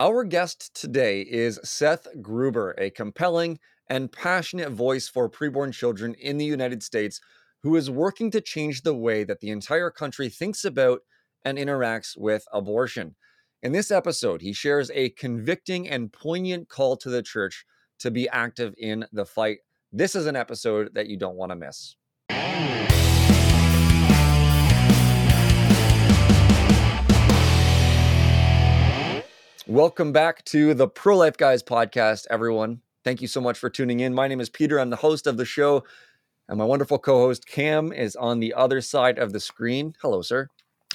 Our guest today is Seth Gruber, a compelling and passionate voice for preborn children in the United States who is working to change the way that the entire country thinks about and interacts with abortion. In this episode, he shares a convicting and poignant call to the church to be active in the fight. This is an episode that you don't want to miss. Welcome back to the Pro Life Guys podcast, everyone. Thank you so much for tuning in. My name is Peter. I'm the host of the show, and my wonderful co host Cam is on the other side of the screen. Hello, sir.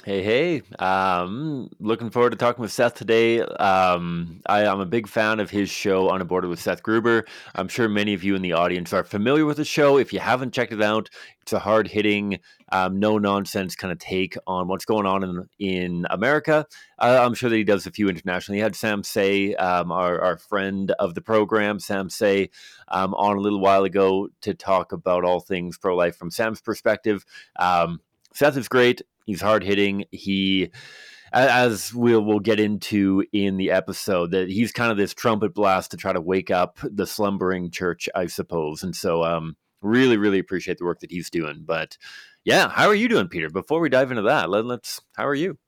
Hey, hey. Um, looking forward to talking with Seth today. Um, I, am a big fan of his show, On a Unaborted with Seth Gruber. I'm sure many of you in the audience are familiar with the show. If you haven't checked it out, it's a hard hitting, um, no nonsense kind of take on what's going on in, in America. Uh, I'm sure that he does a few internationally. He had Sam Say, um, our, our friend of the program, Sam Say, um, on a little while ago to talk about all things pro life from Sam's perspective. Um, Seth is great. He's hard hitting. He, as we'll we'll get into in the episode, that he's kind of this trumpet blast to try to wake up the slumbering church, I suppose. And so, um, really, really appreciate the work that he's doing. But yeah, how are you doing, Peter? Before we dive into that, let, let's. How are you?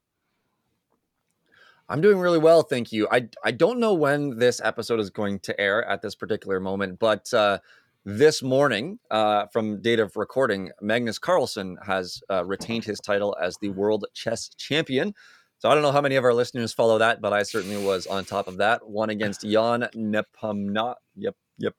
I'm doing really well, thank you. I I don't know when this episode is going to air at this particular moment, but uh, this morning, uh, from date of recording, Magnus Carlsen has uh, retained his title as the world chess champion. So I don't know how many of our listeners follow that, but I certainly was on top of that. One against Jan Nepomna. Yep, yep.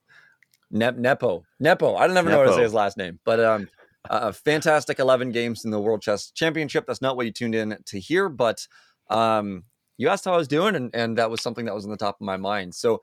Ne- Nepo. Nepo. I don't ever know how to say his last name, but um, a fantastic 11 games in the World Chess Championship. That's not what you tuned in to hear, but um, you asked how I was doing, and, and that was something that was on the top of my mind. So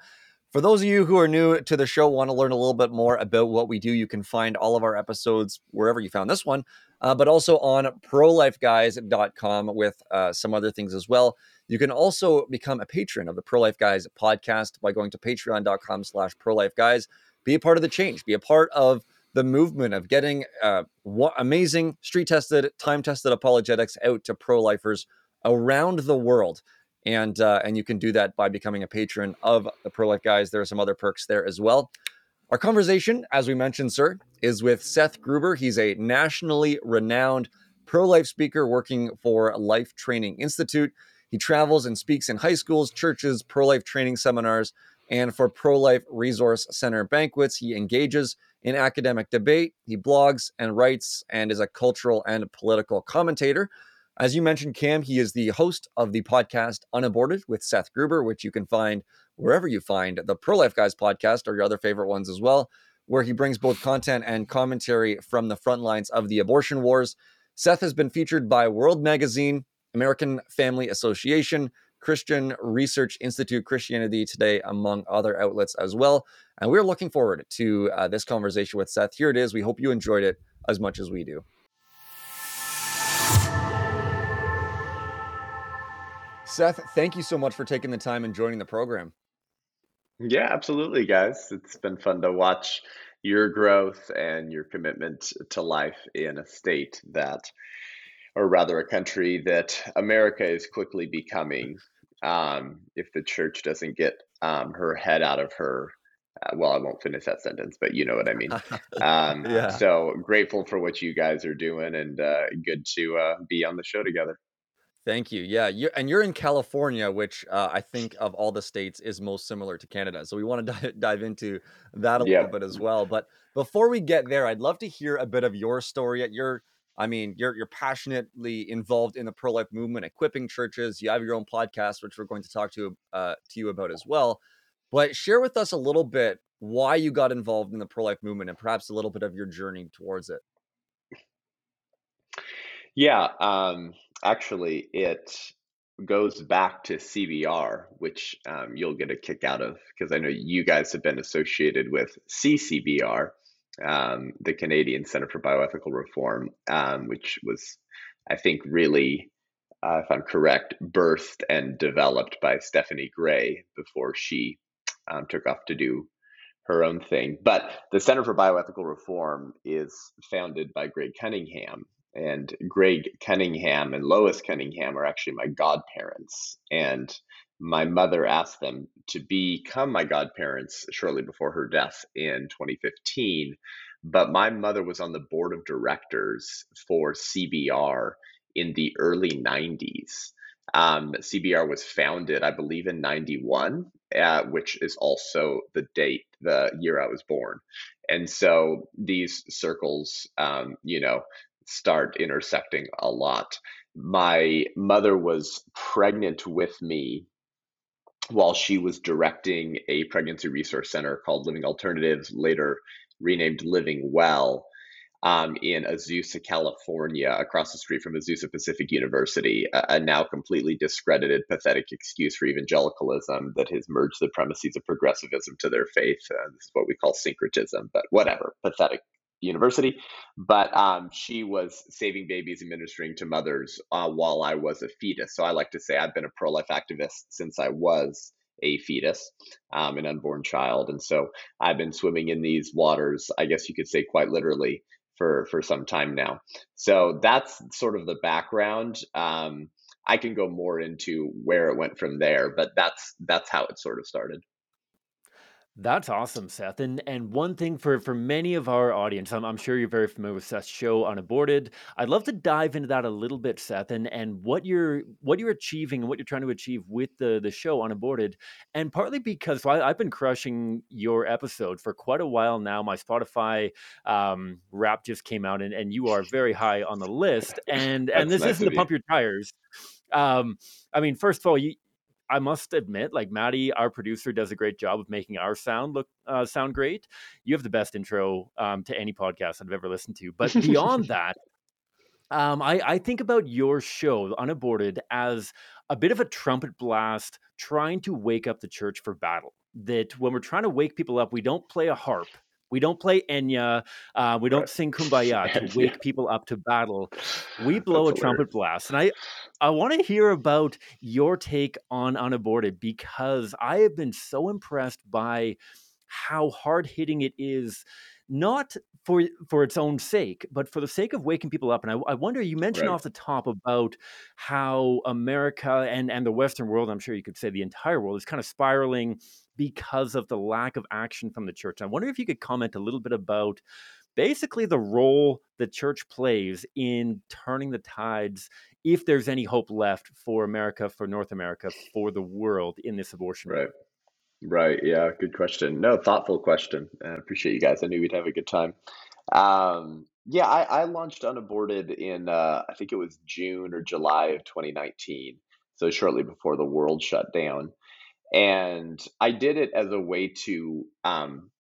for those of you who are new to the show, want to learn a little bit more about what we do, you can find all of our episodes wherever you found this one, uh, but also on prolifeguys.com with uh, some other things as well. You can also become a patron of the Pro Life Guys podcast by going to patreon.com slash prolifeguys. Be a part of the change. Be a part of the movement of getting uh, amazing street tested, time tested apologetics out to pro lifers around the world and uh, and you can do that by becoming a patron of the Pro Life Guys. There are some other perks there as well. Our conversation, as we mentioned, sir, is with Seth Gruber. He's a nationally renowned pro life speaker working for Life Training Institute. He travels and speaks in high schools, churches, pro life training seminars, and for Pro Life Resource Center banquets. He engages in academic debate. He blogs and writes and is a cultural and political commentator. As you mentioned, Cam, he is the host of the podcast Unaborted with Seth Gruber, which you can find wherever you find the Pro Life Guys podcast or your other favorite ones as well, where he brings both content and commentary from the front lines of the abortion wars. Seth has been featured by World Magazine, American Family Association, Christian Research Institute, Christianity Today, among other outlets as well. And we're looking forward to uh, this conversation with Seth. Here it is. We hope you enjoyed it as much as we do. Seth, thank you so much for taking the time and joining the program. Yeah, absolutely, guys. It's been fun to watch your growth and your commitment to life in a state that, or rather, a country that America is quickly becoming. Um, if the church doesn't get um, her head out of her uh, well, I won't finish that sentence, but you know what I mean. Um, yeah. So grateful for what you guys are doing, and uh, good to uh, be on the show together. Thank you. Yeah, you and you're in California, which uh, I think of all the states is most similar to Canada. So we want to dive, dive into that a yep. little bit as well. But before we get there, I'd love to hear a bit of your story. You're, I mean, you're you're passionately involved in the pro life movement, equipping churches. You have your own podcast, which we're going to talk to uh, to you about as well. But share with us a little bit why you got involved in the pro life movement and perhaps a little bit of your journey towards it. Yeah. Um, actually, it goes back to CBR, which um, you'll get a kick out of because I know you guys have been associated with CCBR, um, the Canadian Center for Bioethical Reform, um, which was, I think, really, uh, if I'm correct, birthed and developed by Stephanie Gray before she um, took off to do her own thing. But the Center for Bioethical Reform is founded by Greg Cunningham, and Greg Cunningham and Lois Cunningham are actually my godparents. And my mother asked them to become my godparents shortly before her death in 2015. But my mother was on the board of directors for CBR in the early 90s. Um, CBR was founded, I believe, in 91, uh, which is also the date, the year I was born. And so these circles, um, you know, start intersecting a lot. My mother was pregnant with me while she was directing a pregnancy resource center called Living Alternatives, later renamed Living Well, um, in Azusa, California, across the street from Azusa Pacific University, a, a, now completely discredited, pathetic excuse for evangelicalism that has merged the premises of progressivism to their faith. Uh, this is what we call syncretism, but whatever, pathetic university. But um, she was saving babies and ministering to mothers uh, while I was a fetus. So I like to say I've been a pro life activist since I was a fetus, um, an unborn child. And so I've been swimming in these waters, I guess you could say quite literally, for, for some time now. So that's sort of the background. Um, I can go more into where it went from there, but that's that's how it sort of started. That's awesome, Seth. And and one thing for for many of our audience, I'm, I'm sure you're very familiar with Seth's show Unaborted. I'd love to dive into that a little bit, Seth, and and what you're what you're achieving and what you're trying to achieve with the the show Unaborted. And partly because I, have been crushing your episode for quite a while now. My Spotify um, rap just came out, and, and you are very high on the list. And and this nice isn't to pump your tires. Um, I mean, first of all, you I must admit, like Maddie, our producer, does a great job of making our sound look uh, sound great. You have the best intro um, to any podcast I've ever listened to. But beyond that, um, I, I think about your show, Unaborted, as a bit of a trumpet blast trying to wake up the church for battle. That when we're trying to wake people up, we don't play a harp. We don't play Enya. Uh, we don't right. sing Kumbaya to wake people up to battle. We blow That's a hilarious. trumpet blast, and I, I want to hear about your take on Unaborted because I have been so impressed by how hard hitting it is not for for its own sake, but for the sake of waking people up. And I, I wonder, you mentioned right. off the top about how America and and the Western world, I'm sure you could say the entire world, is kind of spiraling because of the lack of action from the church. I wonder if you could comment a little bit about basically the role the church plays in turning the tides if there's any hope left for America, for North America, for the world in this abortion. Right. Right. Yeah. Good question. No, thoughtful question. I appreciate you guys. I knew we'd have a good time. Um, yeah, I, I launched Unaborted in, uh, I think it was June or July of 2019. So shortly before the world shut down. And I did it as a way to um,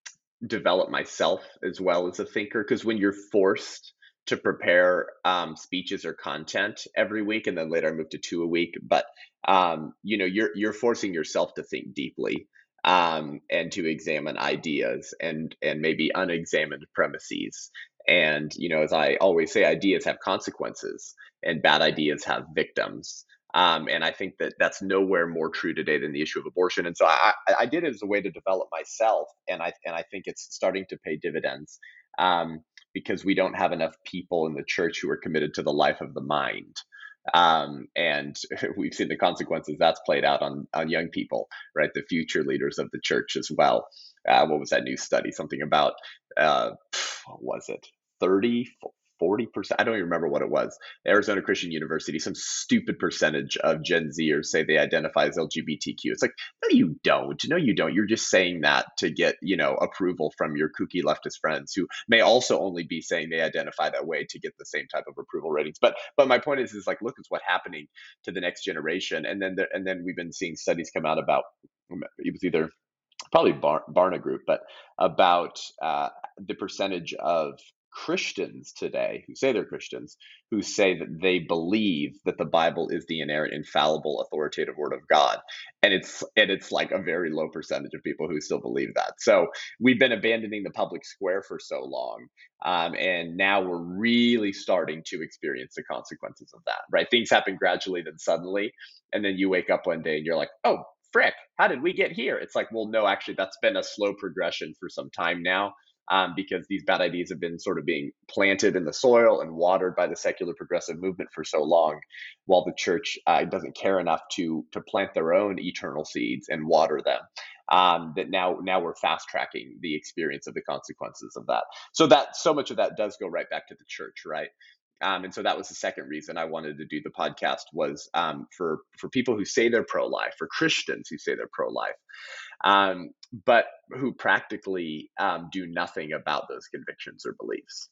develop myself as well as a thinker. Because when you're forced to prepare um, speeches or content every week, and then later I moved to two a week, but um, you know, you're you're forcing yourself to think deeply um, and to examine ideas and and maybe unexamined premises. And you know, as I always say, ideas have consequences, and bad ideas have victims. Um, and I think that that's nowhere more true today than the issue of abortion. And so I, I did it as a way to develop myself, and I and I think it's starting to pay dividends um, because we don't have enough people in the church who are committed to the life of the mind. Um, and we've seen the consequences that's played out on on young people, right? The future leaders of the church as well. Uh, what was that new study? Something about uh, was it? 30, 40%. I don't even remember what it was. Arizona Christian University, some stupid percentage of Gen Zers say they identify as LGBTQ. It's like, no, you don't. No, you don't. You're just saying that to get, you know, approval from your kooky leftist friends who may also only be saying they identify that way to get the same type of approval ratings. But but my point is is like, look, it's what's happening to the next generation. And then the, and then we've been seeing studies come out about it was either probably Bar- Barna Group, but about uh, the percentage of Christians today who say they're Christians who say that they believe that the Bible is the inerrant, infallible, authoritative word of God, and it's and it's like a very low percentage of people who still believe that. So we've been abandoning the public square for so long, um, and now we're really starting to experience the consequences of that. Right? Things happen gradually, then suddenly, and then you wake up one day and you're like, oh. Frick, how did we get here? It's like, well, no, actually, that's been a slow progression for some time now um, because these bad ideas have been sort of being planted in the soil and watered by the secular progressive movement for so long, while the church uh, doesn't care enough to to plant their own eternal seeds and water them. Um, that now now we're fast tracking the experience of the consequences of that. So that so much of that does go right back to the church, right? Um, and so that was the second reason I wanted to do the podcast was um, for for people who say they're pro life, for Christians who say they're pro life, um, but who practically um, do nothing about those convictions or beliefs.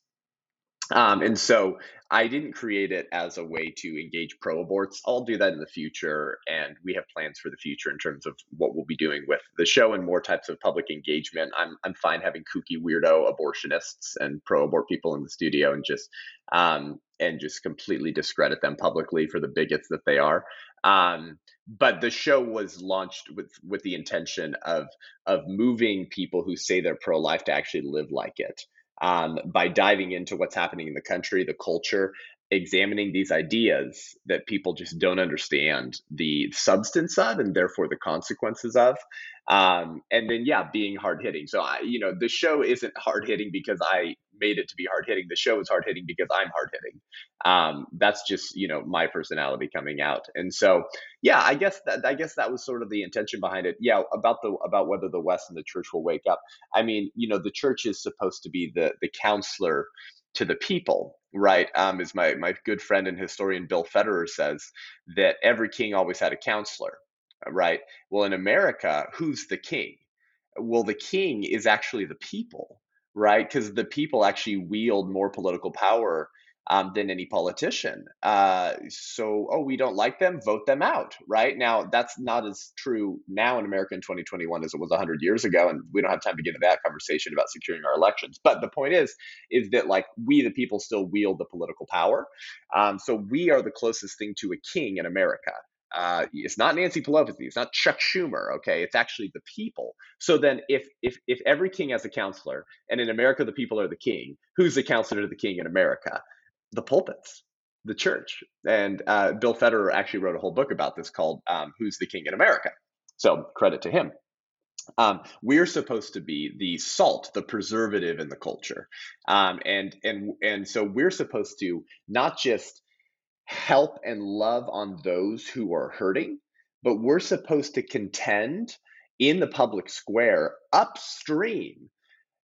Um, and so I didn't create it as a way to engage pro aborts. I'll do that in the future. And we have plans for the future in terms of what we'll be doing with the show and more types of public engagement. I'm, I'm fine having kooky weirdo abortionists and pro abort people in the studio and just, um, and just completely discredit them publicly for the bigots that they are. Um, but the show was launched with with the intention of of moving people who say they're pro life to actually live like it um, by diving into what's happening in the country, the culture, examining these ideas that people just don't understand the substance of and therefore the consequences of um, and then yeah being hard hitting so i you know the show isn't hard hitting because i made it to be hard hitting the show is hard hitting because i'm hard hitting um, that's just you know my personality coming out. And so yeah i guess that i guess that was sort of the intention behind it. Yeah about the about whether the west and the church will wake up. I mean you know the church is supposed to be the the counselor to the people right um, as my my good friend and historian bill federer says that every king always had a counselor right? Well, in America, who's the king? Well, the king is actually the people, right? Because the people actually wield more political power um, than any politician. Uh, so, oh, we don't like them, vote them out, right? Now, that's not as true now in America in 2021 as it was 100 years ago, and we don't have time to get into that conversation about securing our elections. But the point is, is that like we, the people, still wield the political power. Um, so we are the closest thing to a king in America. Uh, it's not Nancy Pelosi. It's not Chuck Schumer. Okay, it's actually the people. So then, if if if every king has a counselor, and in America the people are the king, who's the counselor to the king in America? The pulpits, the church. And uh, Bill Federer actually wrote a whole book about this called um, "Who's the King in America." So credit to him. Um, we're supposed to be the salt, the preservative in the culture, um, and and and so we're supposed to not just help and love on those who are hurting, but we're supposed to contend in the public square upstream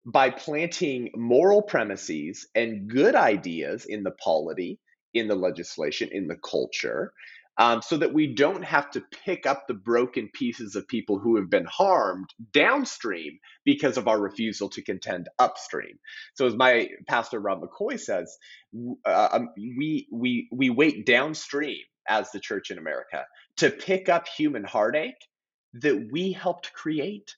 by planting moral premises and good ideas in the polity, in the legislation, in the culture, um, so that we don't have to pick up the broken pieces of people who have been harmed downstream because of our refusal to contend upstream. So, as my pastor Rob McCoy says, uh, um, we we we wait downstream as the church in America to pick up human heartache that we helped create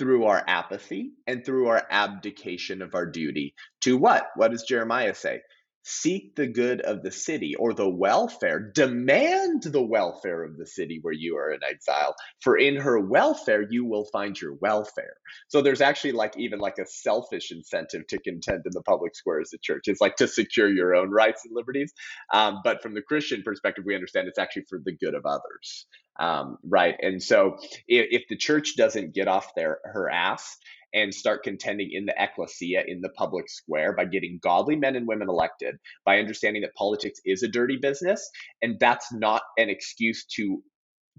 through our apathy and through our abdication of our duty to what? What does Jeremiah say? Seek the good of the city or the welfare, demand the welfare of the city where you are in exile, for in her welfare you will find your welfare. So there's actually like even like a selfish incentive to contend in the public square as a church. It's like to secure your own rights and liberties. Um, but from the Christian perspective, we understand it's actually for the good of others. Um, right. And so if, if the church doesn't get off their her ass and start contending in the ecclesia, in the public square, by getting godly men and women elected, by understanding that politics is a dirty business. And that's not an excuse to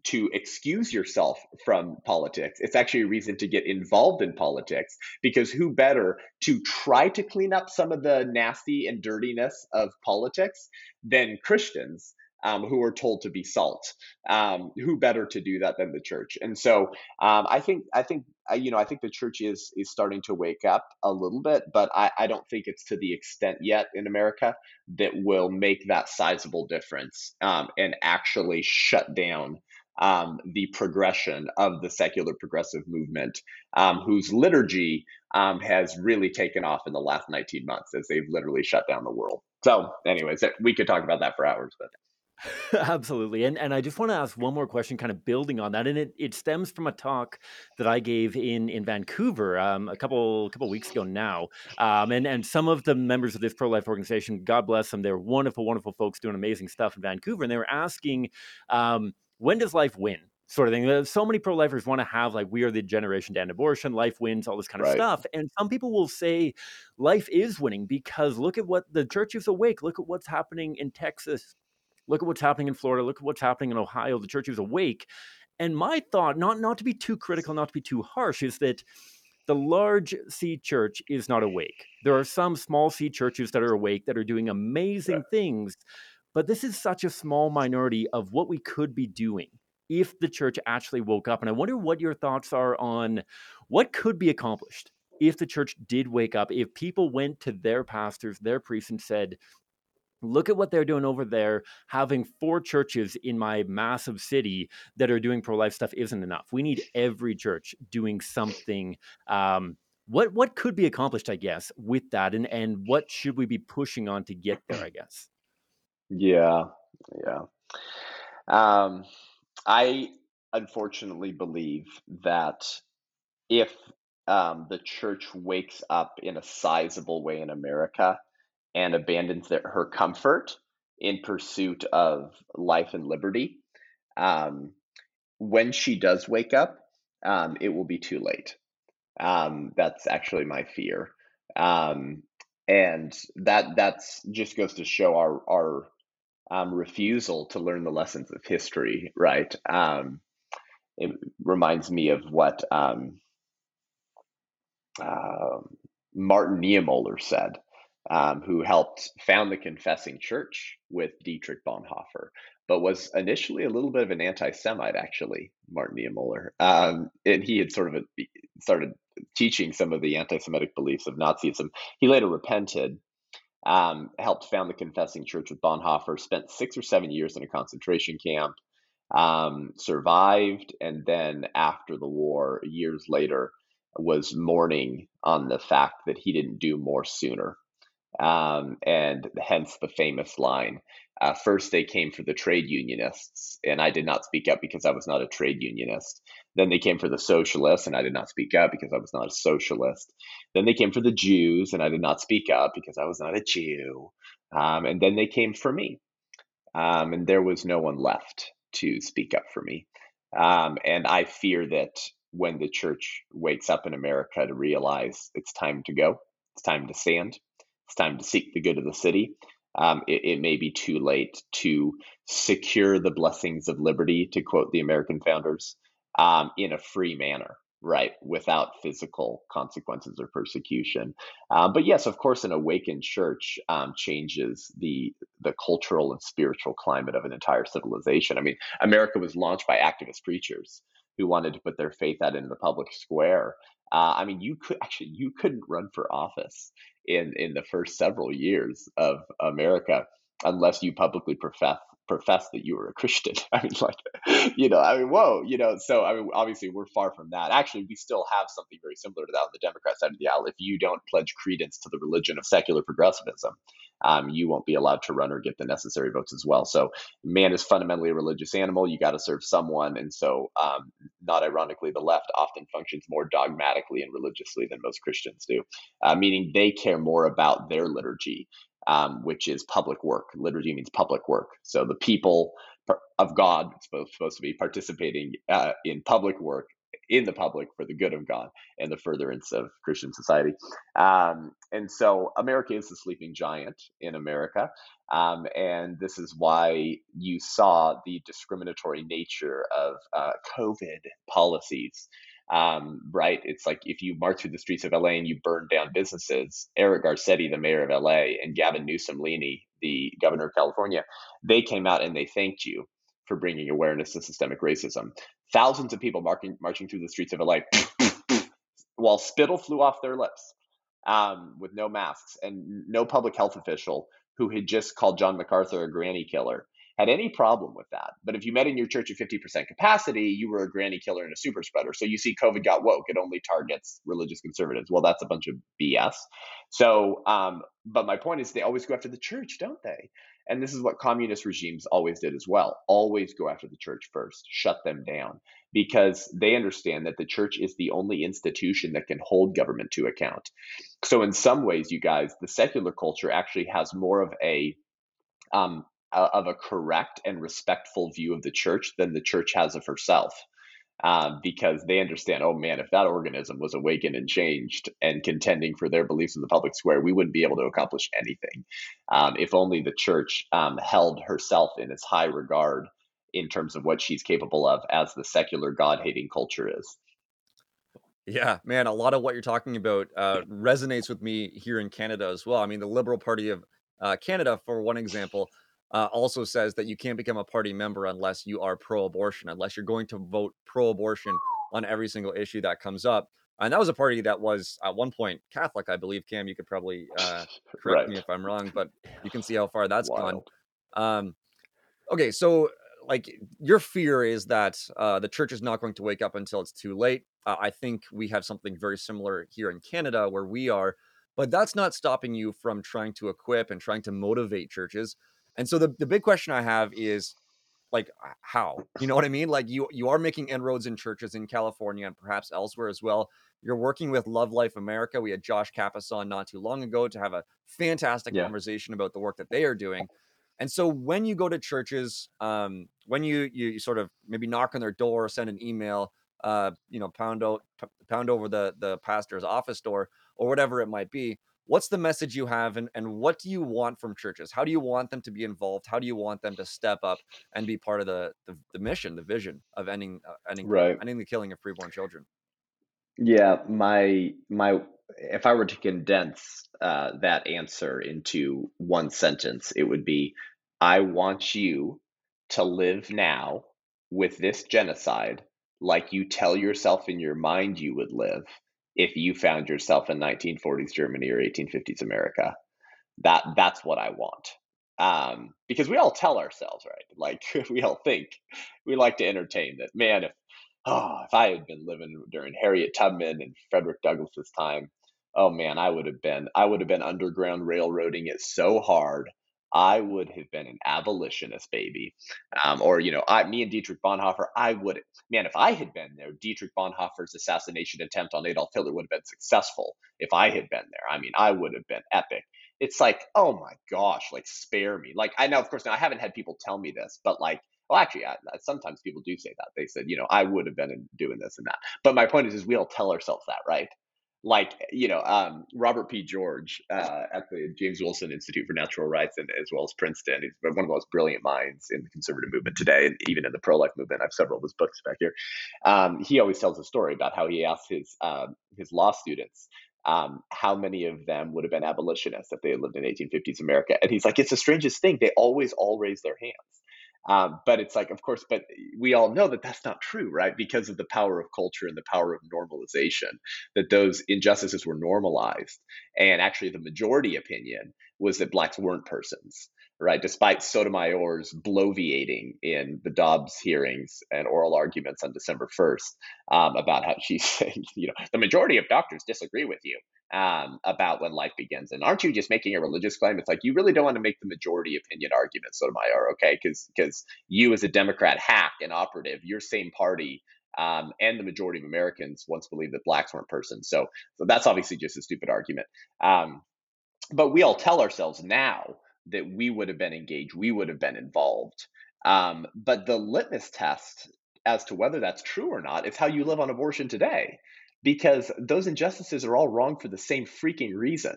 to excuse yourself from politics. It's actually a reason to get involved in politics because who better to try to clean up some of the nasty and dirtiness of politics than Christians um, who are told to be salt. Um, who better to do that than the church? And so um, I think I think you know I think the church is is starting to wake up a little bit, but I, I don't think it's to the extent yet in America that will make that sizable difference um, and actually shut down. Um, the progression of the secular progressive movement, um, whose liturgy um, has really taken off in the last 19 months as they've literally shut down the world. So, anyways, we could talk about that for hours, but. Absolutely. And and I just want to ask one more question, kind of building on that. And it, it stems from a talk that I gave in in Vancouver um, a couple couple weeks ago now. Um, and and some of the members of this pro life organization, God bless them, they're wonderful, wonderful folks doing amazing stuff in Vancouver. And they were asking, um, when does life win? sort of thing. So many pro lifers want to have, like, we are the generation to end abortion, life wins, all this kind of Right. stuff. And some people will say life is winning because look at what the church is awake. Look at what's happening in Texas. Look at what's happening in Florida. Look at what's happening in Ohio. The church is awake. And my thought, not not to be too critical, not to be too harsh, is that the large C church is not awake. There are some small C churches that are awake that are doing amazing things, but this is such a small minority of what we could be doing if the church actually woke up. And I wonder what your thoughts are on what could be accomplished if the church did wake up, if people went to their pastors, their priests, and said, Look at what they're doing over there. Having four churches in my massive city that are doing pro life stuff isn't enough. We need every church doing something. Um, what what could be accomplished, I guess, with that, and and what should we be pushing on to get there? I guess. Yeah, yeah. Um, I unfortunately believe that if um, the church wakes up in a sizable way in America and abandons their, her comfort in pursuit of life and liberty, um, when she does wake up, um, it will be too late. Um, that's actually my fear, um, and that that's just goes to show our our um, refusal to learn the lessons of history. Right? Um, it reminds me of what uh, Martin Niemöller said, um, who helped found the Confessing Church with Dietrich Bonhoeffer, but was initially a little bit of an anti-Semite, actually, Martin Niemöller. Um, and he had sort of a, started teaching some of the anti-Semitic beliefs of Nazism. He later repented, um, helped found the Confessing Church with Bonhoeffer, spent six or seven years in a concentration camp, um, survived, and then after the war, years later, was mourning on the fact that he didn't do more sooner. Um, and hence the famous line uh, First, they came for the trade unionists, and I did not speak up because I was not a trade unionist. Then they came for the socialists, and I did not speak up because I was not a socialist. Then they came for the Jews, and I did not speak up because I was not a Jew. Um, and then they came for me, um, and there was no one left to speak up for me. Um, and I fear that when the church wakes up in America to realize it's time to go, it's time to stand, it's time to seek the good of the city, um, it, it, may be too late to secure the blessings of liberty, to quote the American founders, um, in a free manner, right, without physical consequences or persecution. Um, but yes, of course, an awakened church um, changes the the cultural and spiritual climate of an entire civilization. I mean, America was launched by activist preachers who wanted to put their faith out in the public square. Uh, I mean, you could actually you couldn't run for office in in the first several years of America unless you publicly profess profess that you were a Christian. I mean, like, you know, I mean, whoa, you know. So, I mean, obviously, we're far from that. Actually, we still have something very similar to that on the Democrat side of the aisle. If you don't pledge credence to the religion of secular progressivism, um, you won't be allowed to run or get the necessary votes as well. So, man is fundamentally a religious animal. You got to serve someone, and so, um, not ironically, the left often functions more dogmatically and religiously than most Christians do, uh, meaning they care more about their liturgy um, which is public work. Liturgy means public work. So the people of God supposed, supposed to be participating uh, in public work in the public for the good of God and the furtherance of Christian society. Um, and so America is the sleeping giant in America. Um, and this is why you saw the discriminatory nature of uh, COVID policies um, right? It's like if you march through the streets of LA and you burn down businesses, Eric Garcetti, the mayor of LA, and Gavin Newsom Leaney, the governor of California, they came out and they thanked you for bringing awareness to systemic racism. Thousands of people marching, marching through the streets of LA while spittle flew off their lips um, with no masks and no public health official who had just called John MacArthur a granny killer had any problem with that. But if you met in your church at 50% capacity, you were a granny killer and a super spreader. So you see, COVID got woke. It only targets religious conservatives. Well, that's a bunch of BS. So, um, but my point is, they always go after the church, don't they? And this is what communist regimes always did as well always go after the church first, shut them down, because they understand that the church is the only institution that can hold government to account. So, in some ways, you guys, the secular culture actually has more of a um, of a correct and respectful view of the church than the church has of herself. Um, because they understand, oh man, if that organism was awakened and changed and contending for their beliefs in the public square, we wouldn't be able to accomplish anything. Um, if only the church um, held herself in as high regard in terms of what she's capable of as the secular God hating culture is. Yeah, man, a lot of what you're talking about uh, resonates with me here in Canada as well. I mean, the Liberal Party of uh, Canada, for one example, uh, also says that you can't become a party member unless you are pro-abortion, unless you're going to vote pro-abortion on every single issue that comes up. And that was a party that was at one point Catholic, I believe. Cam, you could probably uh, correct right. me if I'm wrong, but you can see how far that's Wild. gone. Um, okay, so like your fear is that uh, the church is not going to wake up until it's too late. Uh, I think we have something very similar here in Canada where we are, but that's not stopping you from trying to equip and trying to motivate churches. And so the, the big question I have is like how you know what i mean like you you are making inroads in churches in california and perhaps elsewhere as well you're working with love life america we had josh kappas on not too long ago to have a fantastic yeah. conversation about the work that they are doing and so when you go to churches um, when you, you you sort of maybe knock on their door send an email uh, you know, pound out, pound over the the pastor's office door or whatever it might be. What's the message you have, and and what do you want from churches? How do you want them to be involved? How do you want them to step up and be part of the the, the mission, the vision of ending uh, ending right. ending the killing of preborn children? Yeah, my my if I were to condense uh, that answer into one sentence, it would be I want you to live now with this genocide like you tell yourself in your mind you would live if you found yourself in 1940s Germany or 1850s America. That that's what I want. Um, because we all tell ourselves, right? Like we all think we like to entertain that. Man, if oh, if I had been living during Harriet Tubman and Frederick Douglass's time, oh man, I would have been I would have been underground railroading it so hard I would have been an abolitionist, baby. Um, or, you know, I, me and Dietrich Bonhoeffer, I would, man, if I had been there, Dietrich Bonhoeffer's assassination attempt on Adolf Hitler would have been successful if I had been there. I mean, I would have been epic. It's like, oh my gosh, like spare me. Like, I know, of course, now I haven't had people tell me this, but like, well, actually, I, sometimes people do say that. They said, you know, I would have been doing this and that. But my point is, is we all tell ourselves that, right? Like you know um, Robert P. George uh, at the James Wilson Institute for Natural Rights and as well as Princeton. He's one of the most brilliant minds in the conservative movement today, and even in the pro-life movement. I have several of his books back here. Um, he always tells a story about how he asked his um, his law students um, how many of them would have been abolitionists if they had lived in 1850s America, and he's like, it's the strangest thing. They always all raise their hands. Um, but it's like, of course, but we all know that that's not true, right? Because of the power of culture and the power of normalization, that those injustices were normalized. And actually, the majority opinion was that blacks weren't persons, right? Despite Sotomayor's bloviating in the Dobbs hearings and oral arguments on December 1st um, about how she's saying, you know, the majority of doctors disagree with you um, about when life begins. And aren't you just making a religious claim? It's like you really don't want to make the majority opinion argument, Sotomayor, okay? Because because you as a Democrat hack and operative, your same party um, and the majority of Americans once believed that blacks weren't persons. So so that's obviously just a stupid argument. Um, but we all tell ourselves now that we would have been engaged, we would have been involved. Um, but the litmus test as to whether that's true or not is how you live on abortion today because those injustices are all wrong for the same freaking reason.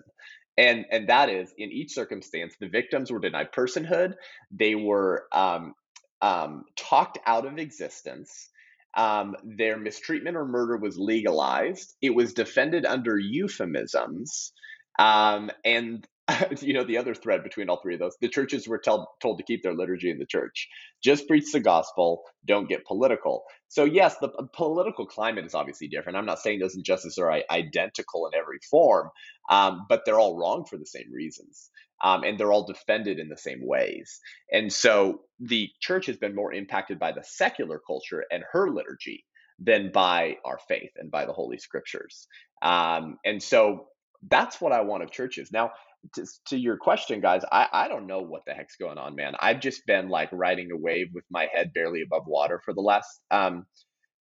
And, and that is in each circumstance, the victims were denied personhood. They were um, um, talked out of existence. Um, their mistreatment or murder was legalized. It was defended under euphemisms. Um, and you know the other thread between all three of those the churches were tell, told to keep their liturgy in the church. Just preach the gospel don't get political. So yes the political climate is obviously different. I'm not saying those injustices are identical in every form um, but they're all wrong for the same reasons um, and they're all defended in the same ways. And so the church has been more impacted by the secular culture and her liturgy than by our faith and by the holy scriptures. Um, and so that's what I want of churches. Now, to, to your question, guys, I, I don't know what the heck's going on, man. I've just been like riding a wave with my head barely above water for the last um,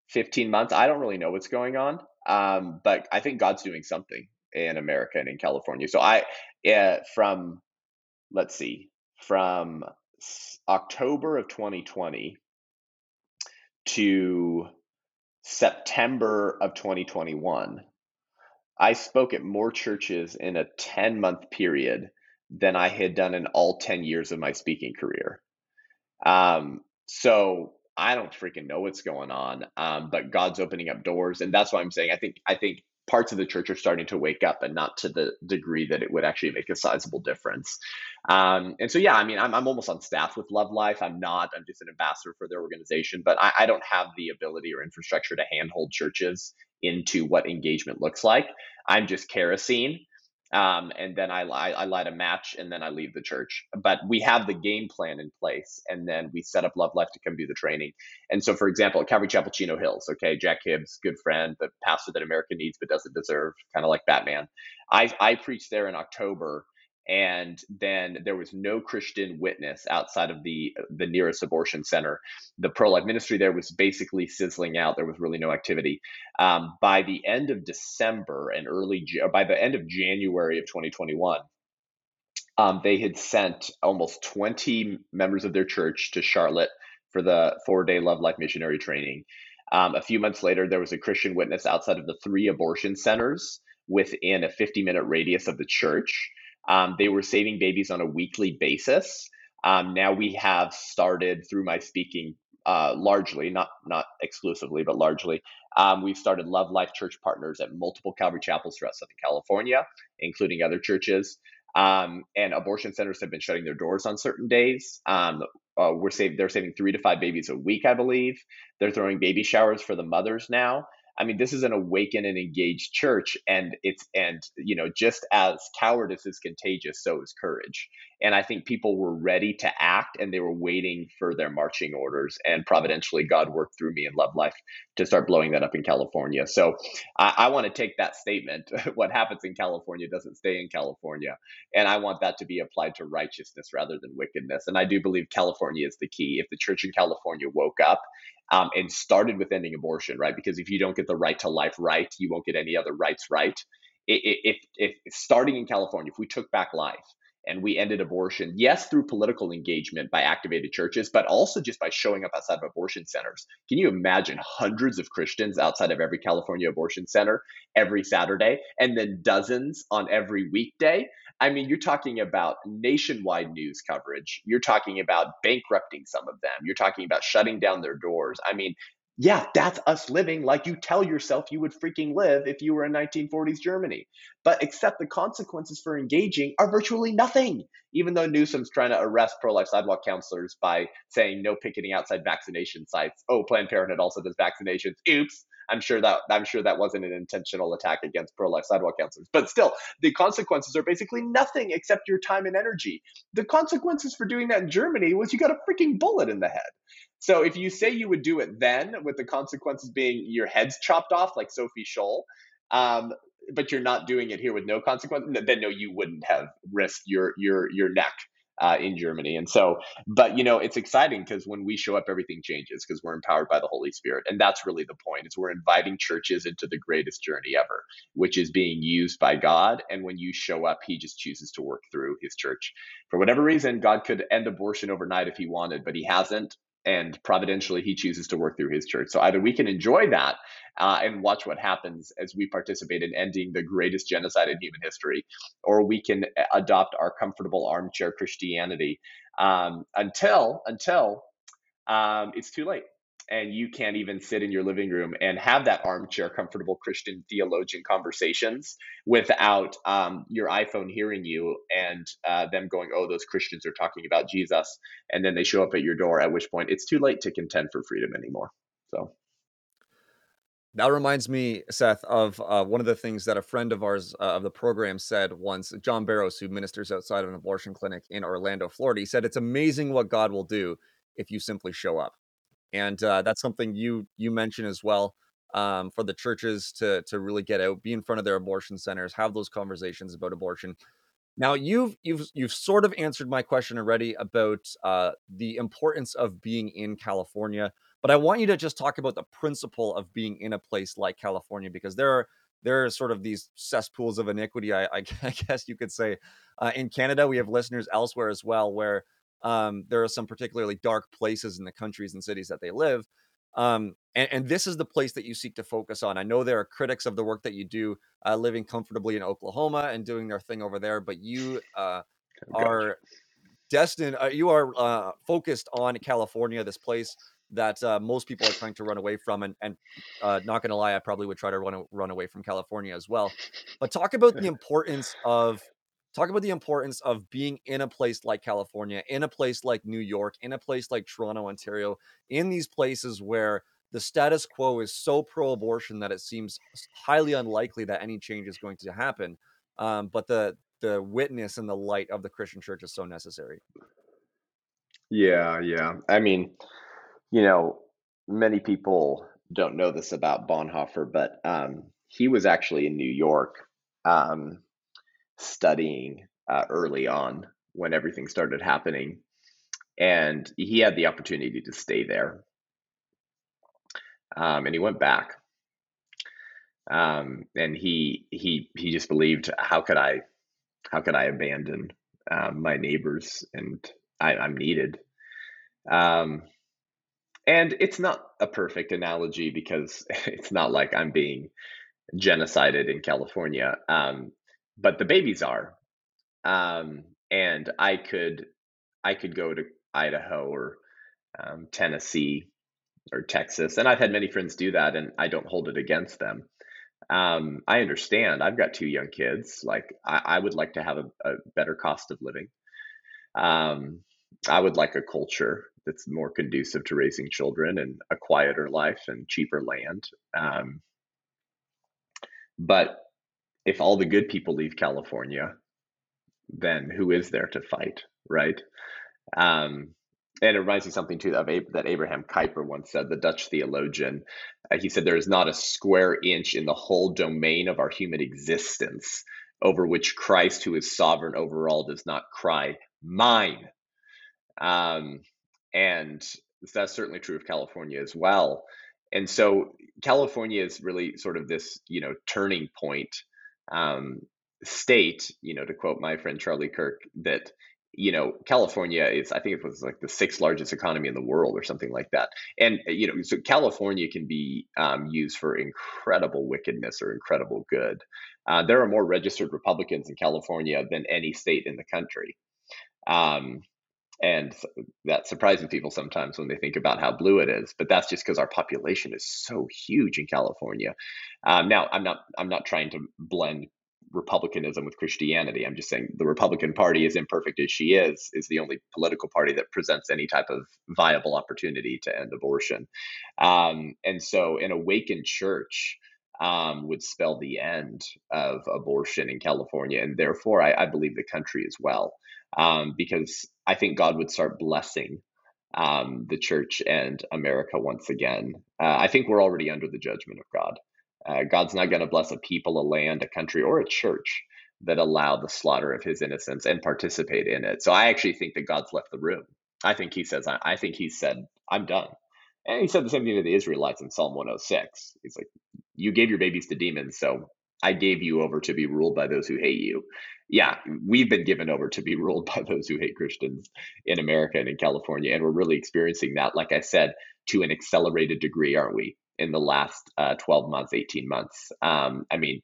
15 months. I don't really know what's going on, um, but I think God's doing something in America and in California. So I, uh, from, let's see, from October of 2020 to September of 2021, I spoke at more churches in a 10 month period than I had done in all 10 years of my speaking career. Um, so I don't freaking know what's going on, um, but God's opening up doors, and that's why I'm saying I think I think parts of the church are starting to wake up, and not to the degree that it would actually make a sizable difference. Um, and so, yeah, I mean, I'm, I'm almost on staff with Love Life. I'm not. I'm just an ambassador for their organization, but I, I don't have the ability or infrastructure to handhold churches into what engagement looks like. I'm just kerosene um, and then I, I, I light a match and then I leave the church. But we have the game plan in place, and then we set up Love Life to come do the training. And so, for example, at Calvary Chapel Chino Hills, okay, Jack Hibbs, good friend, but pastor that America needs but doesn't deserve, kind of like Batman. I I preached there in October and then there was no Christian witness outside of the the nearest abortion center. The pro life ministry there was basically sizzling out. There was really no activity. Um, by the end of December and early by the end of January of 2021, um, they had sent almost 20 members of their church to Charlotte for the four day Love Life missionary training. Um, a few months later, there was a Christian witness outside of the three abortion centers within a 50 minute radius of the church. Um, they were saving babies on a weekly basis. Um, now we have started through my speaking, uh, largely not not exclusively, but largely. Um, we've started Love Life Church partners at multiple Calvary chapels throughout Southern California, including other churches. Um, and abortion centers have been shutting their doors on certain days. Um, uh, we're saving they're saving three to five babies a week, I believe. They're throwing baby showers for the mothers now. I mean, this is an awakened and engaged church, and it's and you know, just as cowardice is contagious, so is courage. And I think people were ready to act, and they were waiting for their marching orders. And providentially, God worked through me in Love Life to start blowing that up in California. So I, I want to take that statement: what happens in California doesn't stay in California, and I want that to be applied to righteousness rather than wickedness. And I do believe California is the key. If the church in California woke up um, and started with ending abortion, right? Because if you don't get the right to life right, you won't get any other rights right. If, if, if starting in California, if we took back life and we ended abortion, yes, through political engagement by activated churches, but also just by showing up outside of abortion centers. Can you imagine hundreds of Christians outside of every California abortion center every Saturday, and then dozens on every weekday? I mean, you're talking about nationwide news coverage. You're talking about bankrupting some of them. You're talking about shutting down their doors. I mean, yeah, that's us living like you tell yourself you would freaking live if you were in 1940s Germany. But except the consequences for engaging are virtually nothing. Even though Newsom's trying to arrest pro life sidewalk counselors by saying no picketing outside vaccination sites. Oh, Planned Parenthood also does vaccinations. Oops. I'm sure that I'm sure that wasn't an intentional attack against pro-life sidewalk counselors. But still, the consequences are basically nothing except your time and energy. The consequences for doing that in Germany was you got a freaking bullet in the head. So if you say you would do it then, with the consequences being your head's chopped off, like Sophie Scholl, um, but you're not doing it here with no consequence, then no, you wouldn't have risked your your your neck uh, in Germany. And so, but you know, it's exciting because when we show up, everything changes because we're empowered by the Holy Spirit, and that's really the point. Is we're inviting churches into the greatest journey ever, which is being used by God. And when you show up, He just chooses to work through His church. For whatever reason, God could end abortion overnight if He wanted, but He hasn't and providentially he chooses to work through his church. So either we can enjoy that uh, and watch what happens as we participate in ending the greatest genocide in human history or we can adopt our comfortable armchair christianity um, until until um, it's too late and you can't even sit in your living room and have that armchair comfortable christian theologian conversations without um, your iphone hearing you and uh, them going oh those christians are talking about jesus and then they show up at your door at which point it's too late to contend for freedom anymore so that reminds me, Seth, of uh, one of the things that a friend of ours uh, of the program said once. John Barros, who ministers outside of an abortion clinic in Orlando, Florida, he said, "It's amazing what God will do if you simply show up." And uh, that's something you you mentioned as well um, for the churches to to really get out, be in front of their abortion centers, have those conversations about abortion. Now you've you've you've sort of answered my question already about uh, the importance of being in California, but I want you to just talk about the principle of being in a place like California because there are there are sort of these cesspools of iniquity. I, I, I guess you could say uh, in Canada we have listeners elsewhere as well where Um, there are some particularly dark places in the countries and cities that they live. Um, and, and, this is the place that you seek to focus on. I know there are critics of the work that you do, uh, living comfortably in Oklahoma and doing their thing over there, but you uh, are destined, uh, you are uh, focused on California, this place that uh, most people are trying to run away from. And, and uh, not going to lie, I probably would try to run, run away from California as well. But talk about the importance of talk about the importance of being in a place like California, in a place like New York, in a place like Toronto, Ontario, in these places where the status quo is so pro-abortion that it seems highly unlikely that any change is going to happen. Um, but the the witness and the light of the Christian church is so necessary. Yeah, yeah. I mean, you know, many people don't know this about Bonhoeffer, but um, he was actually in New York um, studying uh, early on when everything started happening, and he had the opportunity to stay there, um, and he went back, um, and he he he just believed, how could I, how could I abandon um, my neighbors, and I, I'm needed. Um, and it's not a perfect analogy because it's not like I'm being genocided in California. Um, but the babies are. Um, and I could I could go to Idaho or um, Tennessee or Texas, and I've had many friends do that, and I don't hold it against them. Um, I understand. I've got two young kids. Like I, I would like to have a, a better cost of living. Um, I would like a culture that's more conducive to raising children and a quieter life and cheaper land. Um, but if all the good people leave California, then who is there to fight, right? Um, and it reminds me something too of that Abraham Kuyper once said, the Dutch theologian. Uh, he said, "There is not a square inch in the whole domain of our human existence over which Christ, who is sovereign over all, does not cry, mine." Um, and that's certainly true of California as well. And so California is really sort of this, you know, turning point um, state, you know, to quote my friend Charlie Kirk, that you know California is I think it was like the sixth largest economy in the world or something like that. And you know, so California can be um, used for incredible wickedness or incredible good. Uh, there are more registered Republicans in California than any state in the country. Um, and that's surprising people sometimes when they think about how blue it is but that's just because our population is so huge in california. Um, now i'm not i'm not trying to blend republicanism with christianity. I'm just saying the republican party as imperfect as she is is the only political party that presents any type of viable opportunity to end abortion. Um, and so an awakened church um, would spell the end of abortion in California, and therefore, I, I believe the country as well um, because I think God would start blessing um, the church and America once again. Uh, I think we're already under the judgment of God. Uh, God's not going to bless a people, a land, a country, or a church that allow the slaughter of his innocents and participate in it. So I actually think that God's left the room. I think he says, I, I think he said, I'm done. And he said the same thing to the Israelites in Psalm 106. He's like, You gave your babies to demons, so I gave you over to be ruled by those who hate you yeah, we've been given over to be ruled by those who hate Christians in America and in California. And we're really experiencing that, like I said, to an accelerated degree, aren't we, in the last uh, 12 months, 18 months? Um, I mean,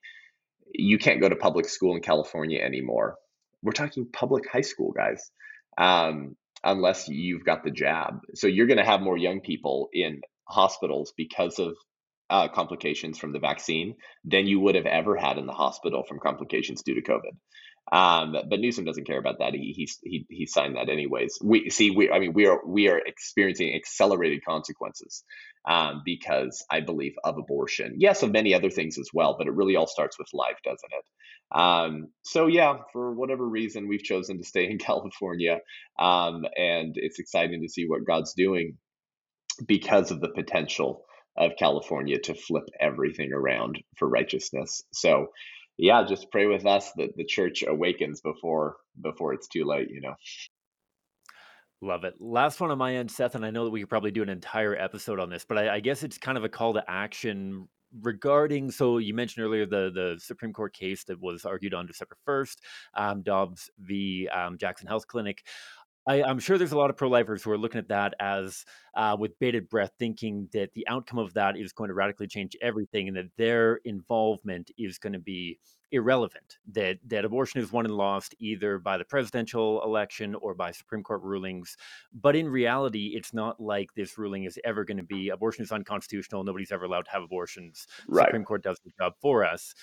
you can't go to public school in California anymore. We're talking public high school, guys, um, unless you've got the jab. So you're going to have more young people in hospitals because of uh, complications from the vaccine than you would have ever had in the hospital from complications due to COVID. Um, but Newsom doesn't care about that. He, he he signed that anyways. We see we I mean we are we are experiencing accelerated consequences um, because I believe of abortion. Yes, of many other things as well, but it really all starts with life, doesn't it? Um, so yeah, for whatever reason, we've chosen to stay in California, um, and it's exciting to see what God's doing because of the potential of California to flip everything around for righteousness. So yeah, just pray with us that the church awakens before before it's too late, you know. Love it. Last one on my end, Seth, and I know that we could probably do an entire episode on this, but I, I guess it's kind of a call to action regarding so you mentioned earlier the the supreme court case that was argued on december 1st um, dobbs v um, jackson health clinic I, am sure there's a lot of pro-lifers who are looking at that as uh, with bated breath, thinking that the outcome of that is going to radically change everything, and that their involvement is going to be irrelevant. That that abortion is won and lost either by the presidential election or by Supreme Court rulings. But in reality, it's not like this ruling is ever going to be abortion is unconstitutional. Nobody's ever allowed to have abortions. Right. Supreme Court does the job for us.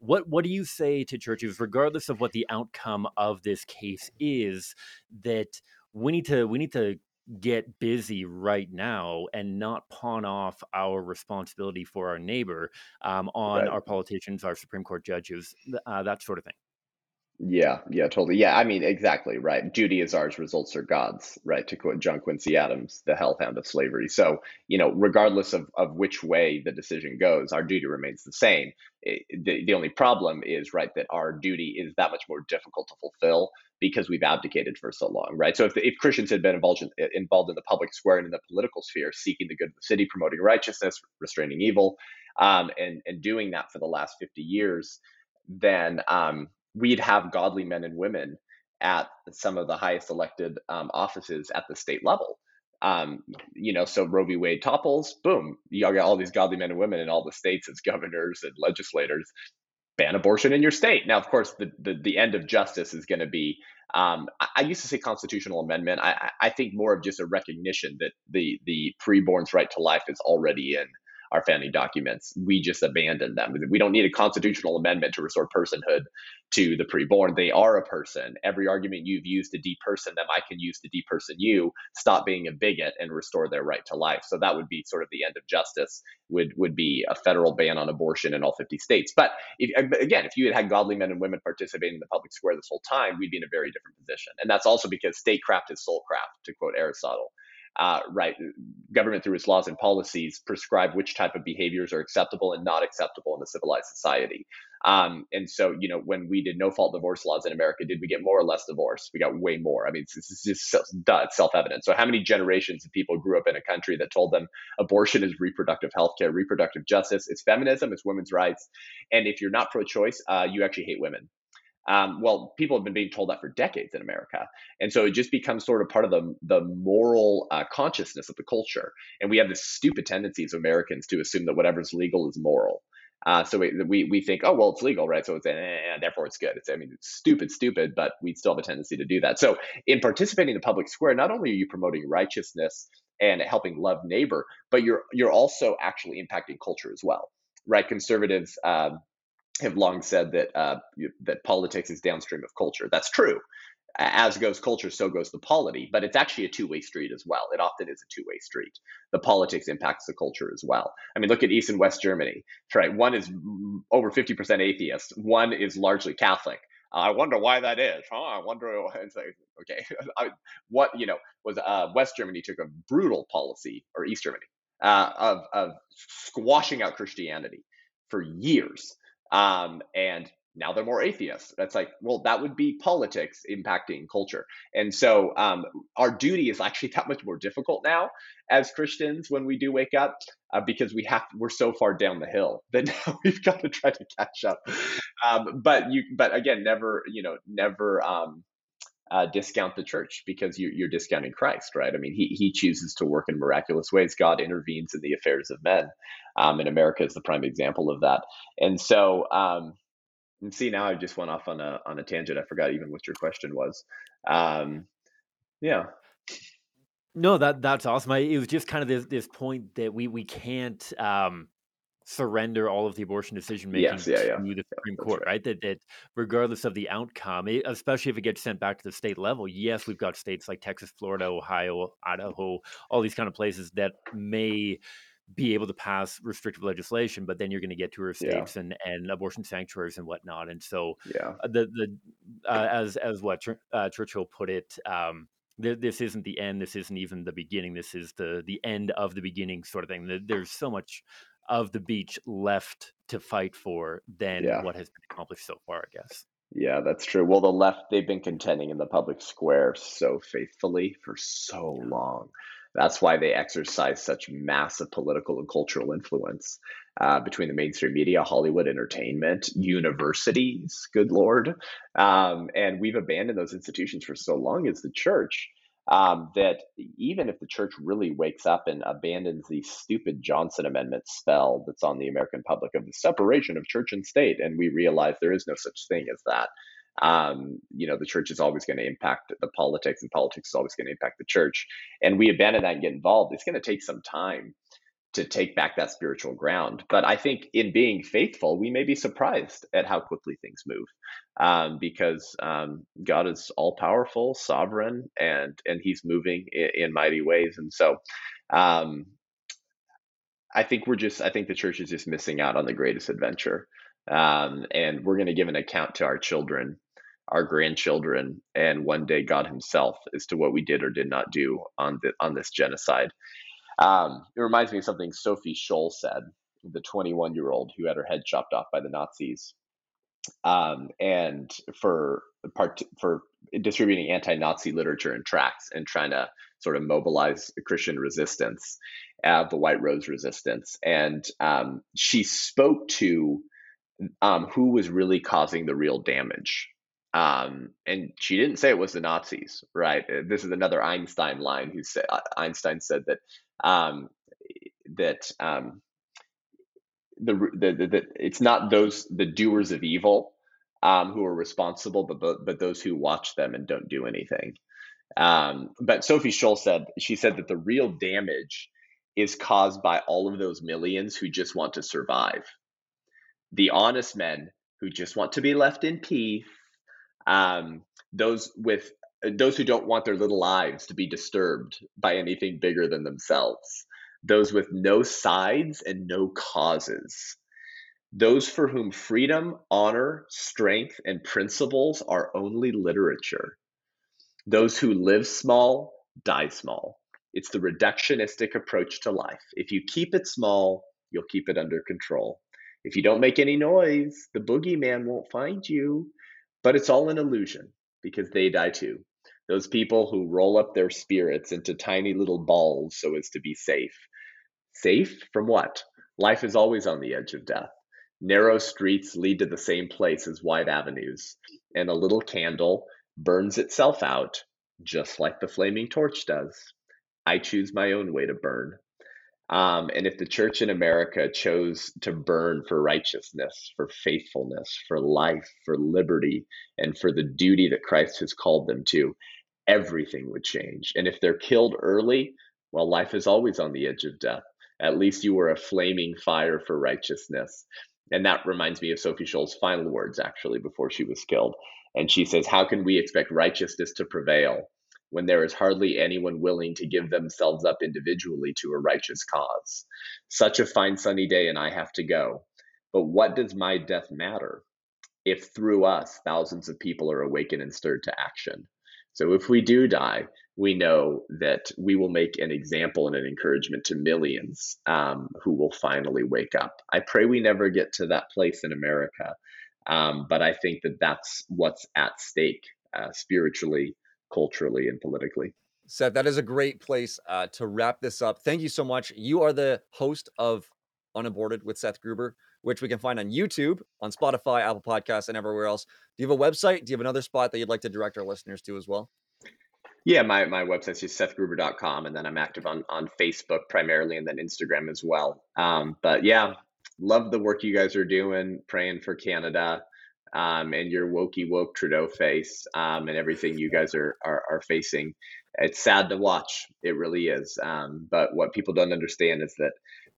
What what do you say to churches, regardless of what the outcome of this case is, that we need to we need to get busy right now and not pawn off our responsibility for our neighbor um, on Right. our politicians, our Supreme Court judges, uh, that sort of thing. Yeah, yeah, totally. Yeah, I mean, exactly, right. Duty is ours, results are God's, right? To quote John Quincy Adams, the hellhound of slavery. So, you know, regardless of, of which way the decision goes, our duty remains the same. It, the, the only problem is, right, that our duty is that much more difficult to fulfill because we've abdicated for so long, right? So if, if Christians had been involved in, involved in the public square and in the political sphere, seeking the good of the city, promoting righteousness, restraining evil, um, and, and doing that for the last 50 years, then um, we'd have godly men and women at some of the highest elected um, offices at the state level. Um, you know, so Roe v. Wade topples, boom, you got all these godly men and women in all the states as governors and legislators. Ban abortion in your state. Now, of course, the the, the end of justice is going to be. Um, I, I, used to say constitutional amendment. I, I think more of just a recognition that the the preborn's right to life is already in our founding documents. We just abandoned them. We don't need a constitutional amendment to restore personhood to the preborn. They are a person. Every argument you've used to deperson them, I can use to deperson you. Stop being a bigot and restore their right to life. So that would be sort of the end of justice. Would would be a federal ban on abortion in all 50 states. But if, uh, again, if you had had godly men and women participating in the public square this whole time, we'd be in a very different position. And that's also because statecraft is soulcraft, to quote Aristotle uh, right, government through its laws and policies prescribe which type of behaviors are acceptable and not acceptable in a civilized society. Um, and so, you know, when we did no fault divorce laws in America, did we get more or less divorce? We got way more. I mean, it's, it's just duh, it's self evident. So, how many generations of people grew up in a country that told them abortion is reproductive health care, reproductive justice, it's feminism, it's women's rights. And if you're not pro choice, uh, you actually hate women. Um, well, people have been being told that for decades in America, and so it just becomes sort of part of the the moral uh, consciousness of the culture. And we have this stupid tendency as Americans to assume that whatever's legal is moral. Uh, so we, we, we think, oh well, it's legal, right? So it's eh, eh, eh, therefore it's good. It's I mean, it's stupid, stupid, but we still have a tendency to do that. So in participating in the public square, not only are you promoting righteousness and helping love neighbor, but you're you're also actually impacting culture as well, right? Conservatives. Um, have long said that uh, that politics is downstream of culture. That's true. As goes culture, so goes the polity. But it's actually a two-way street as well. It often is a two-way street. The politics impacts the culture as well. I mean, look at East and West Germany. Right, one is over fifty percent atheist. One is largely Catholic. Uh, I wonder why that is. Huh? I wonder. It's like, okay, I, what you know was uh, West Germany took a brutal policy, or East Germany, uh, of of squashing out Christianity for years um, and now they're more atheists. That's like, well, that would be politics impacting culture. And so um, our duty is actually that much more difficult now as Christians when we do wake up uh, because we have we're so far down the hill that now we've got to try to catch up. Um, but you, but again, never, you know, never. Um, uh, discount the church because you, you're discounting Christ, right? I mean, he, he chooses to work in miraculous ways. God intervenes in the affairs of men. Um, and America is the prime example of that. And so, um, and see, now I just went off on a on a tangent. I forgot even what your question was. Um, yeah. No, that that's awesome. I, it was just kind of this this point that we we can't um, surrender all of the abortion decision making Yes. Yeah. Yeah. to the Supreme That's Court, right. right? That that regardless of the outcome, especially if it gets sent back to the state level, yes, we've got states like Texas, Florida, Ohio, Idaho, all these kind of places that may be able to pass restrictive legislation, but then you're going to get tourist Yeah. states and, and abortion sanctuaries and whatnot. And so Yeah. uh, the the uh, as as what uh, Churchill put it, um, th- this isn't the end. This isn't even the beginning. This is the the end of the beginning, sort of thing. There's so much of the beach left to fight for than Yeah. what has been accomplished so far. I guess. Yeah, that's true. Well, the left, they've been contending in the public square so faithfully for so long. That's why they exercise such massive political and cultural influence uh, between the mainstream media, Hollywood entertainment, universities, good Lord. Um, and we've abandoned those institutions for so long as the church. Um, that even if the church really wakes up and abandons the stupid Johnson Amendment spell that's on the American public of the separation of church and state, and we realize there is no such thing as that, um, you know, the church is always going to impact the politics, and politics is always going to impact the church, and we abandon that and get involved. It's going to take some time to take back that spiritual ground. But I think in being faithful, we may be surprised at how quickly things move, um, because um, God is all powerful, sovereign, and and He's moving in, in mighty ways. And so, um, I think we're just I think the church is just missing out on the greatest adventure, um, and we're going to give an account to our children. Our grandchildren, and one day God Himself, as to what we did or did not do on the on this genocide. Um, it reminds me of something Sophie Scholl said, the 21 year old who had her head chopped off by the Nazis, um, and for part for distributing anti-Nazi literature and tracts and trying to sort of mobilize Christian resistance, uh, the White Rose resistance, and um, she spoke to um, who was really causing the real damage. Um, and she didn't say it was the Nazis, right? This is another Einstein line. Who said Einstein said that um, that um, the, the, the, the, it's not those the doers of evil um, who are responsible, but, but but those who watch them and don't do anything. Um, but Sophie Scholl said she said that the real damage is caused by all of those millions who just want to survive. The honest men who just want to be left in peace. Um, those with Uh, those who don't want their little lives to be disturbed by anything bigger than themselves, those with no sides and no causes, those for whom freedom, honor, strength, and principles are only literature, those who live small, die small. It's the reductionistic approach to life. If you keep it small, you'll keep it under control. If you don't make any noise, the boogeyman won't find you. But it's all an illusion because they die too. Those people who roll up their spirits into tiny little balls so as to be safe. Safe from what? Life is always on the edge of death. Narrow streets lead to the same place as wide avenues, and a little candle burns itself out just like the flaming torch does. I choose my own way to burn. Um, and if the church in America chose to burn for righteousness, for faithfulness, for life, for liberty, and for the duty that Christ has called them to, everything would change. And if they're killed early, well, life is always on the edge of death. At least you were a flaming fire for righteousness. And that reminds me of Sophie Scholl's final words, actually, before she was killed. And she says, How can we expect righteousness to prevail when there is hardly anyone willing to give themselves up individually to a righteous cause? Such a fine sunny day, and I have to go. But what does my death matter if through us thousands of people are awakened and stirred to action? So if we do die, we know that we will make an example and an encouragement to millions um, who will finally wake up. I pray we never get to that place in America, um, but I think that that's what's at stake uh, spiritually, culturally, and politically. Seth, that is a great place uh, to wrap this up. Thank you so much. You are the host of Unaborted with Seth Gruber, which we can find on YouTube, on Spotify, Apple Podcasts, and everywhere else. Do you have a website? Do you have another spot that you'd like to direct our listeners to as well? Yeah, my, my website's just sethgruber.com, and then I'm active on, on Facebook primarily and then Instagram as well. Um, but yeah, love the work you guys are doing, praying for Canada um, and your wokey woke Trudeau face um, and everything you guys are, are, are facing. It's sad to watch. It really is. Um, but what people don't understand is that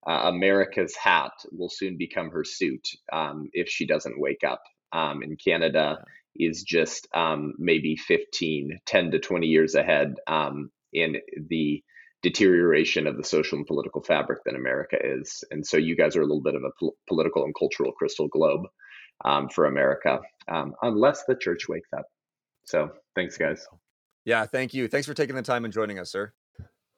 uh, America's hat will soon become her suit um, if she doesn't wake up. Um, and Canada is just um, maybe 15, 10 to 20 years ahead um, in the deterioration of the social and political fabric than America is. And so you guys are a little bit of a pol- political and cultural crystal globe um, for America, um, unless the church wakes up. So thanks, guys. Yeah, thank you. Thanks for taking the time and joining us, sir.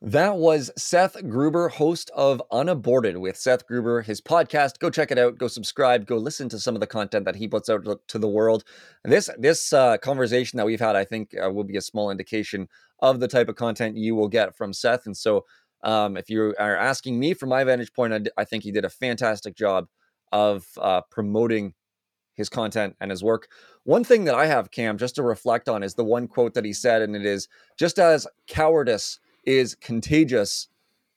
That was Seth Gruber, host of Unaborted with Seth Gruber, his podcast. Go check it out. Go subscribe. Go listen to some of the content that he puts out to the world. this this uh, conversation that we've had, I think, uh, will be a small indication of the type of content you will get from Seth. And so, um, if you are asking me from my vantage point, I, I, think he did a fantastic job of uh, promoting his content and his work. One thing that I have, Cam, just to reflect on is the one quote that he said, and it is just as cowardice is contagious,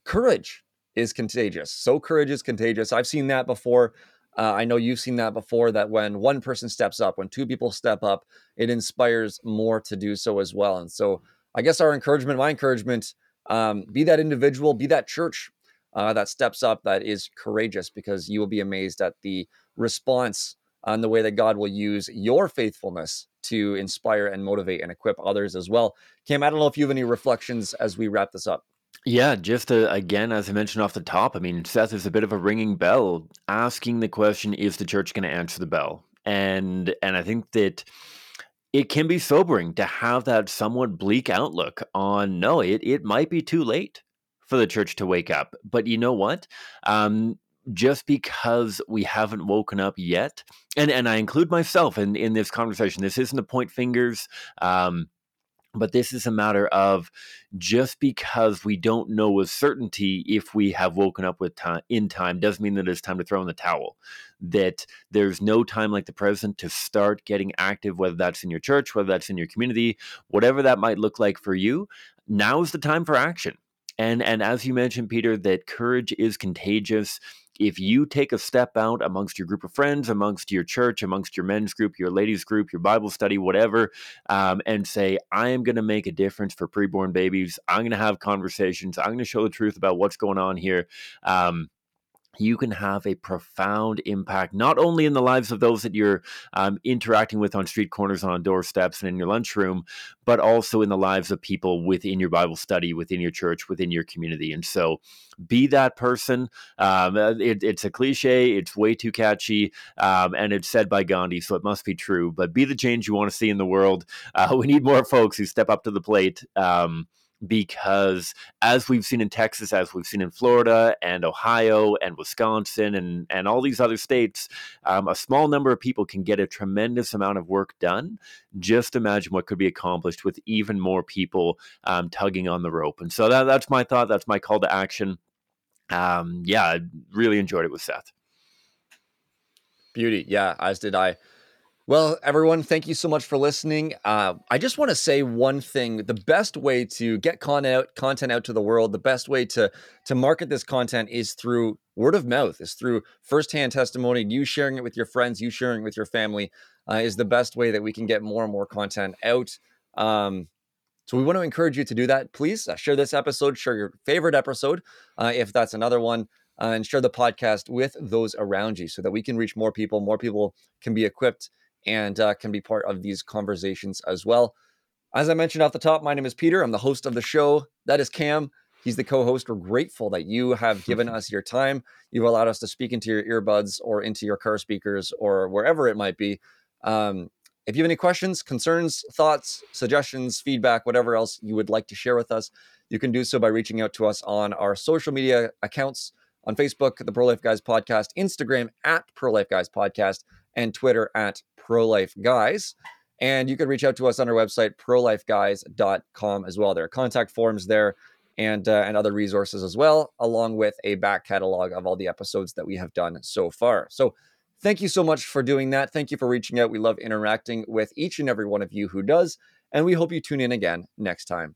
courage is contagious. So courage is contagious. I've seen that before. Uh, I know you've seen that before that when one person steps up, when two people step up, it inspires more to do so as well. And so I guess our encouragement, my encouragement, um, be that individual, be that church uh, that steps up, that is courageous, because you will be amazed at the response and the way that God will use your faithfulness to inspire and motivate and equip others as well. Cam, I don't know if you have any reflections as we wrap this up. Yeah, just to, again, as I mentioned off the top, I mean, Seth is a bit of a ringing bell, asking the question: Is the church going to answer the bell? And and I think that it can be sobering to have that somewhat bleak outlook on no, it it might be too late for the church to wake up. But you know what? Um, just because we haven't woken up yet, and and I include myself in in this conversation. This isn't a point fingers. Um, but this is a matter of just because we don't know with certainty if we have woken up with time in time doesn't mean that it's time to throw in the towel. That there's no time like the present to start getting active, whether that's in your church, whether that's in your community, whatever that might look like for you. Now is the time for action. And and as you mentioned, Peter, that courage is contagious if you take a step out amongst your group of friends, amongst your church, amongst your men's group, your ladies group, your Bible study, whatever, um, and say, I am going to make a difference for preborn babies. I'm going to have conversations. I'm going to show the truth about what's going on here. Um, you can have a profound impact not only in the lives of those that you're um, interacting with on street corners on doorsteps and in your lunchroom but also in the lives of people within your bible study within your church within your community. And so be that person um, uh, it, it's a cliche it's way too catchy um, and it's said by gandhi so it must be true but be the change you want to see in the world. Uh, we need more folks who step up to the plate um, because as we've seen in Texas, as we've seen in Florida and Ohio and Wisconsin and, and all these other states, um, a small number of people can get a tremendous amount of work done. Just imagine what could be accomplished with even more people um, tugging on the rope. And so that, that's my thought. That's my call to action. Um, yeah, I really enjoyed it with Seth. Beauty. Yeah, as did I. Well, everyone, thank you so much for listening. Uh, I just want to say one thing: the best way to get content out, content out to the world, the best way to to market this content is through word of mouth, is through firsthand testimony. You sharing it with your friends, you sharing it with your family, uh, is the best way that we can get more and more content out. Um, so we want to encourage you to do that. Please uh, share this episode, share your favorite episode, uh, if that's another one. Uh, and share the podcast with those around you so that we can reach more people. More people can be equipped and uh, can be part of these conversations as well. As I mentioned off the top, my name is Peter. I'm the host of the show. That is Cam. He's the co host. We're grateful that you have given us your time. You've allowed us to speak into your earbuds or into your car speakers or wherever it might be. Um, if you have any questions, concerns, thoughts, suggestions, feedback, whatever else you would like to share with us, you can do so by reaching out to us on our social media accounts on Facebook, the Pro Life Guys Podcast, Instagram at Pro Life Guys Podcast, and Twitter at Pro Life Guys. And you can reach out to us on our website, prolifeguys.com as well. There are contact forms there and uh, and other resources as well, along with a back catalog of all the episodes that we have done so far. So thank you so much for doing that. Thank you for reaching out. We love interacting with each and every one of you who does. And we hope you tune in again next time.